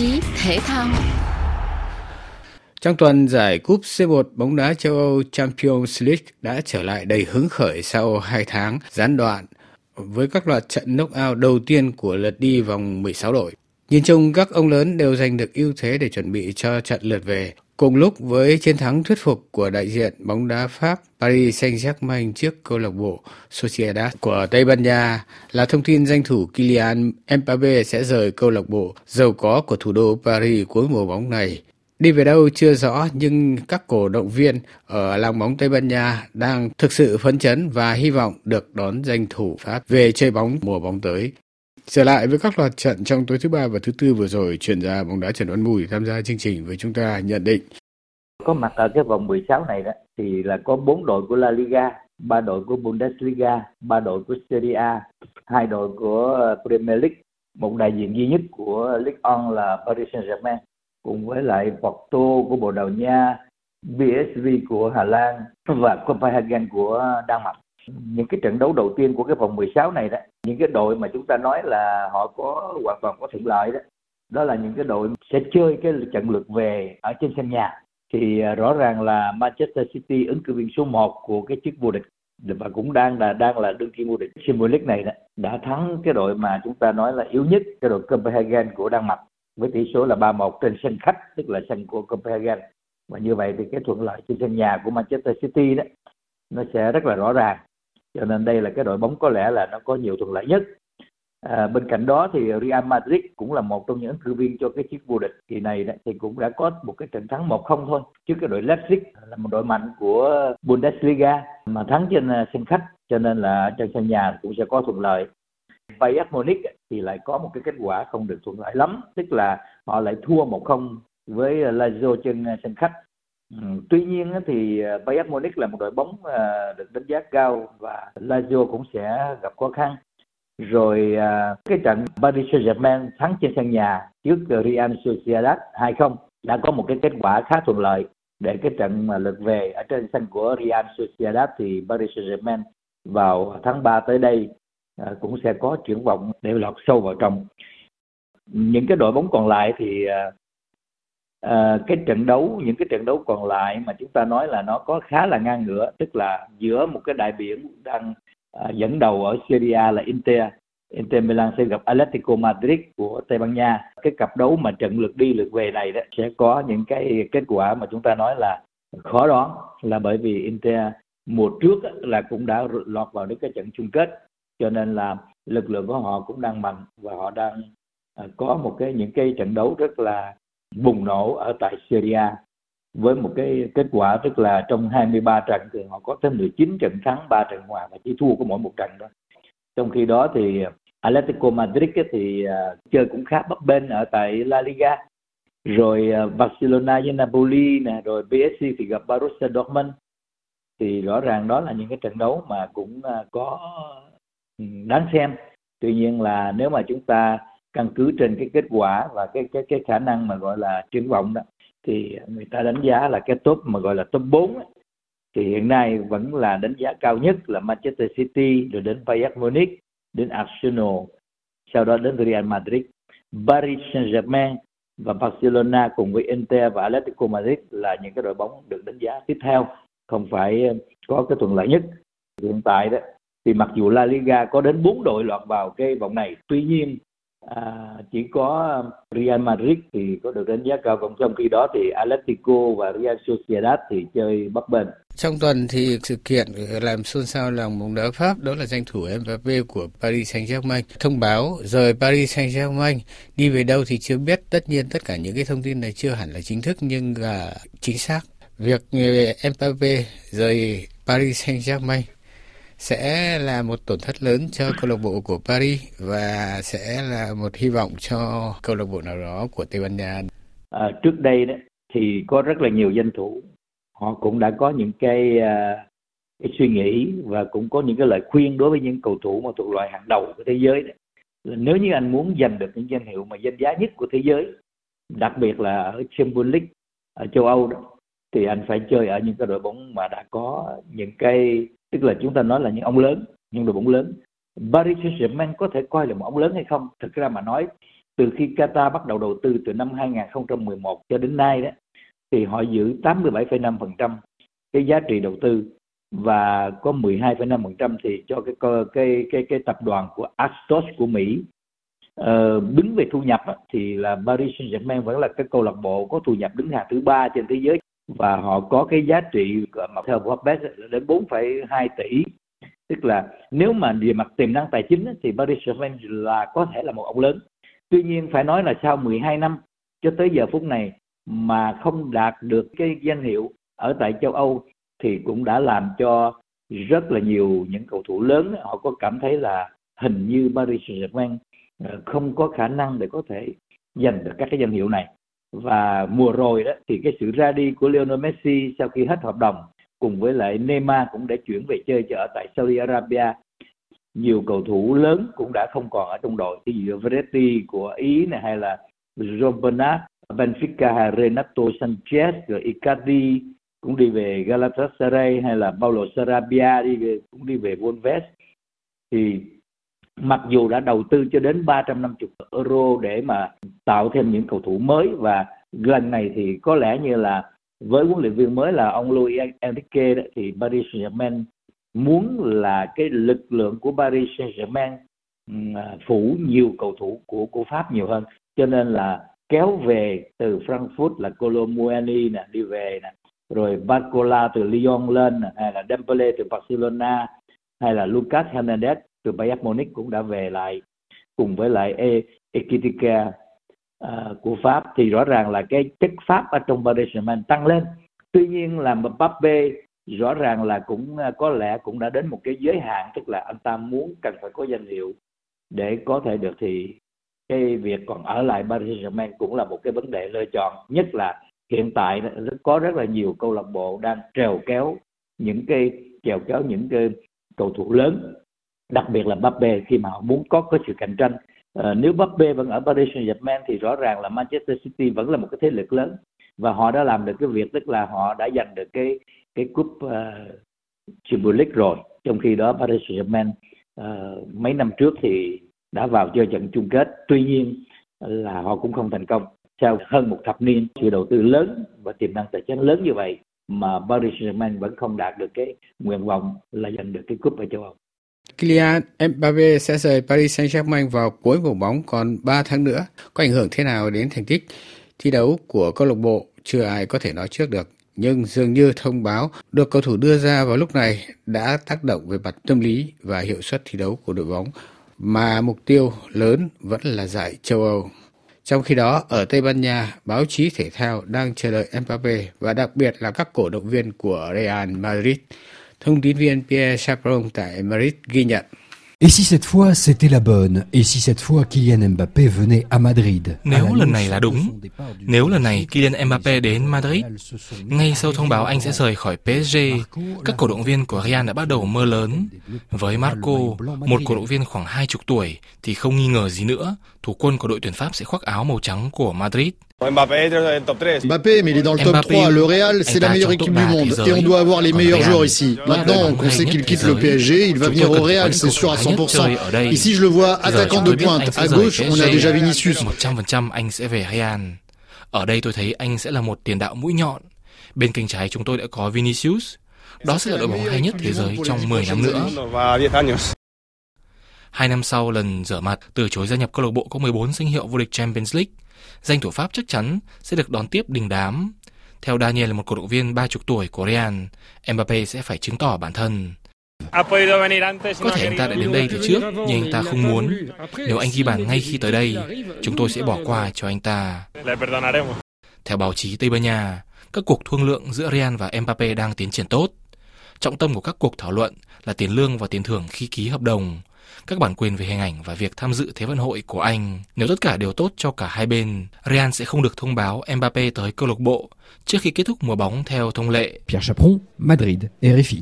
chí, thể thao. Trong tuần giải cúp C1 bóng đá châu Âu Champions League đã trở lại đầy hứng khởi sau 2 tháng gián đoạn với các loạt trận knock-out đầu tiên của lượt đi vòng 16 đội. Nhìn chung, các ông lớn đều giành được ưu thế để chuẩn bị cho trận lượt về. Cùng lúc với chiến thắng thuyết phục của đại diện bóng đá Pháp, Paris Saint-Germain trước câu lạc bộ Sociedad của Tây Ban Nha là thông tin danh thủ Kylian Mbappe sẽ rời câu lạc bộ giàu có của thủ đô Paris cuối mùa bóng này. Đi về đâu chưa rõ, nhưng các cổ động viên ở làng bóng Tây Ban Nha đang thực sự phấn chấn và hy vọng được đón danh thủ Pháp về chơi bóng mùa bóng tới. Trở lại với các loạt trận trong tối thứ ba và thứ tư vừa rồi, chuyển ra bóng đá Trần Văn Mùi tham gia chương trình với chúng ta nhận định. Có mặt ở cái vòng 16 này đó thì là có bốn đội của La Liga, ba đội của Bundesliga, ba đội của Serie A, hai đội của Premier League, một đại diện duy nhất của Ligue 1 là Paris Saint-Germain cùng với lại Porto của Bồ Đào Nha, BSV của Hà Lan và Copenhagen của Đan Mạch những cái trận đấu đầu tiên của cái vòng 16 này đó những cái đội mà chúng ta nói là họ có hoàn toàn có thuận lợi đó đó là những cái đội sẽ chơi cái trận lượt về ở trên sân nhà. Thì à, rõ ràng là Manchester City ứng cử viên số 1 của cái chức vô địch và cũng đang là đang là đương kim vô địch Premier League này đó, đã thắng cái đội mà chúng ta nói là yếu nhất cái đội Copenhagen của Đan Mạch với tỷ số là 3-1 trên sân khách tức là sân của Copenhagen. Và như vậy thì cái thuận lợi trên sân nhà của Manchester City đó nó sẽ rất là rõ ràng cho nên đây là cái đội bóng có lẽ là nó có nhiều thuận lợi nhất. À, bên cạnh đó thì Real Madrid cũng là một trong những ứng cử viên cho cái chiếc vô địch kỳ này đó, thì cũng đã có một cái trận thắng 1-0 thôi trước cái đội Leipzig là một đội mạnh của Bundesliga mà thắng trên à, sân khách cho nên là trên sân nhà cũng sẽ có thuận lợi. Bayern Munich thì lại có một cái kết quả không được thuận lợi lắm tức là họ lại thua 1-0 với Lazio trên à, sân khách. Ừ, tuy nhiên thì à, Bayern Munich là một đội bóng à, được đánh giá cao và Lazio cũng sẽ gặp khó khăn. Rồi à, cái trận Paris Saint-Germain thắng trên sân nhà trước Real Sociedad 2-0 đã có một cái kết quả khá thuận lợi. Để cái trận mà lượt về ở trên sân của Real Sociedad thì Paris Saint-Germain vào tháng 3 tới đây cũng sẽ có triển vọng để lọt sâu vào trong. Những cái đội bóng còn lại thì à, cái trận đấu những cái trận đấu còn lại mà chúng ta nói là nó có khá là ngang ngửa tức là giữa một cái đại biển đang à, dẫn đầu ở Serie A là Inter. Inter Milan sẽ gặp Atletico Madrid của Tây Ban Nha. Cái cặp đấu mà trận lượt đi lượt về này đó sẽ có những cái kết quả mà chúng ta nói là khó đoán là bởi vì Inter mùa trước là cũng đã lọt vào đến cái trận chung kết. Cho nên là lực lượng của họ cũng đang mạnh và họ đang ờ, có một cái những cái trận đấu rất là bùng nổ ở tại Syria với một cái kết quả tức là trong 23 trận thì họ có tới 19 trận thắng 3 trận hòa và chỉ thua có mỗi một trận đó trong khi đó thì Atletico Madrid thì à, chơi cũng khá bấp bênh ở tại La Liga. Rồi à, Barcelona với Napoli nè, rồi PSG thì gặp Borussia Dortmund. Thì rõ ràng đó là những cái trận đấu mà cũng à, có ừ, đáng xem. Tuy nhiên là nếu mà chúng ta căn cứ trên cái kết quả và cái cái cái khả năng mà gọi là triển vọng đó thì người ta đánh giá là cái top mà gọi là top 4 ấy, thì hiện nay vẫn là đánh giá cao nhất là Manchester City rồi đến Bayern Munich đến Arsenal sau đó đến Real Madrid. Paris Saint-Germain và Barcelona cùng với Inter và Atletico Madrid là những cái đội bóng được đánh giá tiếp theo không phải có cái thuận lợi nhất hiện tại đó. Thì mặc dù La Liga có đến 4 đội lọt vào cái vòng này tuy nhiên À, chỉ có um, Real Madrid thì có được đánh giá cao còn trong khi đó thì Atletico và Real Sociedad thì chơi bấp bênh. Trong tuần thì sự kiện làm xôn xao lòng bóng đá Pháp đó là danh thủ Mbappe của Paris Saint-Germain thông báo rời Paris Saint-Germain đi về đâu thì chưa biết. Tất nhiên tất cả những cái thông tin này chưa hẳn là chính thức nhưng là chính xác. Việc Mbappe rời Paris Saint-Germain sẽ là một tổn thất lớn cho câu lạc bộ của Paris và sẽ là một hy vọng cho câu lạc bộ nào đó của Tây Ban Nha. À, trước đây đó thì có rất là nhiều danh thủ họ cũng đã có những cái, uh, cái suy nghĩ và cũng có những cái lời khuyên đối với những cầu thủ mà thuộc loại hàng đầu của thế giới đó. Nếu như anh muốn giành được những danh hiệu mà danh giá nhất của thế giới, đặc biệt là ở Champions League ở châu Âu đó, thì anh phải chơi ở những cái đội bóng mà đã có những cái tức là chúng ta nói là những ông lớn những đội bóng lớn. Paris Saint-Germain có thể coi là một ông lớn hay không? Thực ra mà nói từ khi Qatar bắt đầu đầu tư từ năm 2011 cho đến nay đó thì họ giữ 87,5% cái giá trị đầu tư và có 12,5% thì cho cái cái cái cái tập đoàn của Astos của Mỹ. Ờ, đứng về thu nhập thì là Paris Saint-Germain vẫn là cái câu lạc bộ có thu nhập đứng hàng thứ ba trên thế giới và họ có cái giá trị mà theo Forbes đến 4,2 tỷ. Tức là nếu mà về mặt tiềm năng tài chính thì Paris Saint-Germain là có thể là một ông lớn. Tuy nhiên phải nói là sau 12 năm cho tới giờ phút này mà không đạt được cái danh hiệu ở tại châu Âu thì cũng đã làm cho rất là nhiều những cầu thủ lớn họ có cảm thấy là hình như Paris Saint-Germain ờ, không có khả năng để có thể giành được các cái danh hiệu này và mùa rồi đó thì cái sự ra đi của Lionel Messi sau khi hết hợp đồng cùng với lại Neymar cũng đã chuyển về chơi cho ở tại Saudi Arabia. Nhiều cầu thủ lớn cũng đã không còn ở trong đội, ví dụ Verratti của Ý này hay là John Bernat, Benfica hay Renato Sanchez rồi Icardi cũng đi về Galatasaray hay là Paulo Sarabia đi về, cũng đi về Wolves. Thì mặc dù đã đầu tư cho đến 350 euro để mà tạo thêm những cầu thủ mới và lần này thì có lẽ như là với huấn luyện viên mới là ông Luis Enrique đó, thì Paris Saint-Germain muốn là cái lực lượng của Paris Saint-Germain à, phủ nhiều cầu thủ của của Pháp nhiều hơn. Cho nên là kéo về từ Frankfurt là Colomboani nè đi về nè rồi Barcola từ Lyon lên hay là Dembele từ Barcelona hay là Lucas Hernandez từ Bayern Munich cũng đã về lại cùng với lại e Ekitika uh, của Pháp. Thì rõ ràng là cái chất Pháp ở trong Paris Saint-Germain tăng lên. Tuy nhiên là Mbappe rõ ràng là cũng à, có lẽ cũng đã đến một cái giới hạn tức là anh ta muốn cần phải có danh hiệu để có thể được thì cái việc còn ở lại Paris Saint-Germain cũng là một cái vấn đề lựa chọn. Nhất là hiện tại có rất là nhiều câu lạc bộ đang trèo kéo những cái trèo kéo những cái cầu thủ lớn đặc biệt là Mbappe khi mà họ muốn có cái sự cạnh tranh. À, nếu Mbappe vẫn ở Paris Saint-Germain thì rõ ràng là Manchester City vẫn là một cái thế lực lớn. Và họ đã làm được cái việc tức là họ đã giành được cái cái cúp uh, Champions League rồi. Trong khi đó Paris Saint-Germain uh, mấy năm trước thì đã vào chơi trận chung kết. Tuy nhiên là họ cũng không thành công. Sau hơn một thập niên sự đầu tư lớn và tiềm năng tài chính lớn như vậy mà Paris Saint-Germain vẫn không đạt được cái nguyện vọng là giành được cái cúp ở châu Âu. Kylian Mbappe sẽ rời Paris Saint-Germain vào cuối mùa bóng còn 3 tháng nữa. Có ảnh hưởng thế nào đến thành tích thi đấu của câu lạc bộ chưa ai có thể nói trước được. Nhưng dường như thông báo được cầu thủ đưa ra vào lúc này đã tác động về mặt tâm lý và hiệu suất thi đấu của đội bóng mà mục tiêu lớn vẫn là giải châu Âu. Trong khi đó, ở Tây Ban Nha, báo chí thể thao đang chờ đợi Mbappe và đặc biệt là các cổ động viên của Real Madrid. Thông tin viên Pierre Chaperon tại Madrid ghi nhận. Et si cette fois c'était la bonne? Et si cette fois Kylian Mbappé venait à Madrid? Nếu lần này là đúng Nếu lần này Kylian Mbappé đến Madrid Ngay sau thông báo anh sẽ rời khỏi PSG Các cổ động viên của Real đã bắt đầu mơ lớn. Với Marco Một cổ động viên khoảng hai chục tuổi Thì không nghi ngờ gì nữa Thủ quân của đội tuyển Pháp sẽ khoác áo màu trắng của Madrid Mbappé est top 3. Mbappé, mais il est dans le top 3. Le Real, c'est la meilleure équipe du monde. Et on doit avoir les meilleurs joueurs ici. Maintenant qu'on sait qu'il quitte le PSG, il va venir au Real, c'est sûr à 100%. Ici, je le vois attaquant de pointe. À gauche, on a déjà Vinicius. 100% anh sẽ về Real. Ở đây tôi thấy anh sẽ là một tiền đạo mũi nhọn. Bên cánh trái chúng tôi đã có Vinicius. Đó sẽ là đội bóng hay nhất thế giới trong 10 năm nữa. Hai năm sau lần rửa mặt từ chối gia nhập câu lạc bộ có 14 danh hiệu vô địch Champions League, danh thủ Pháp chắc chắn sẽ được đón tiếp đình đám. Theo Daniel là một cổ động viên 30 tuổi của Real, Mbappe sẽ phải chứng tỏ bản thân. Có thể anh ta đã đến đây từ trước, nhưng anh ta không muốn. Nếu anh ghi bàn ngay khi tới đây, chúng tôi sẽ bỏ qua cho anh ta. Theo báo chí Tây Ban Nha, các cuộc thương lượng giữa Real và Mbappe đang tiến triển tốt. Trọng tâm của các cuộc thảo luận là tiền lương và tiền thưởng khi ký hợp đồng các bản quyền về hình ảnh và việc tham dự Thế vận hội của Anh. Nếu tất cả đều tốt cho cả hai bên, Real sẽ không được thông báo Mbappe tới câu lạc bộ trước khi kết thúc mùa bóng theo thông lệ. Pierre Chaperon, Madrid, RFI.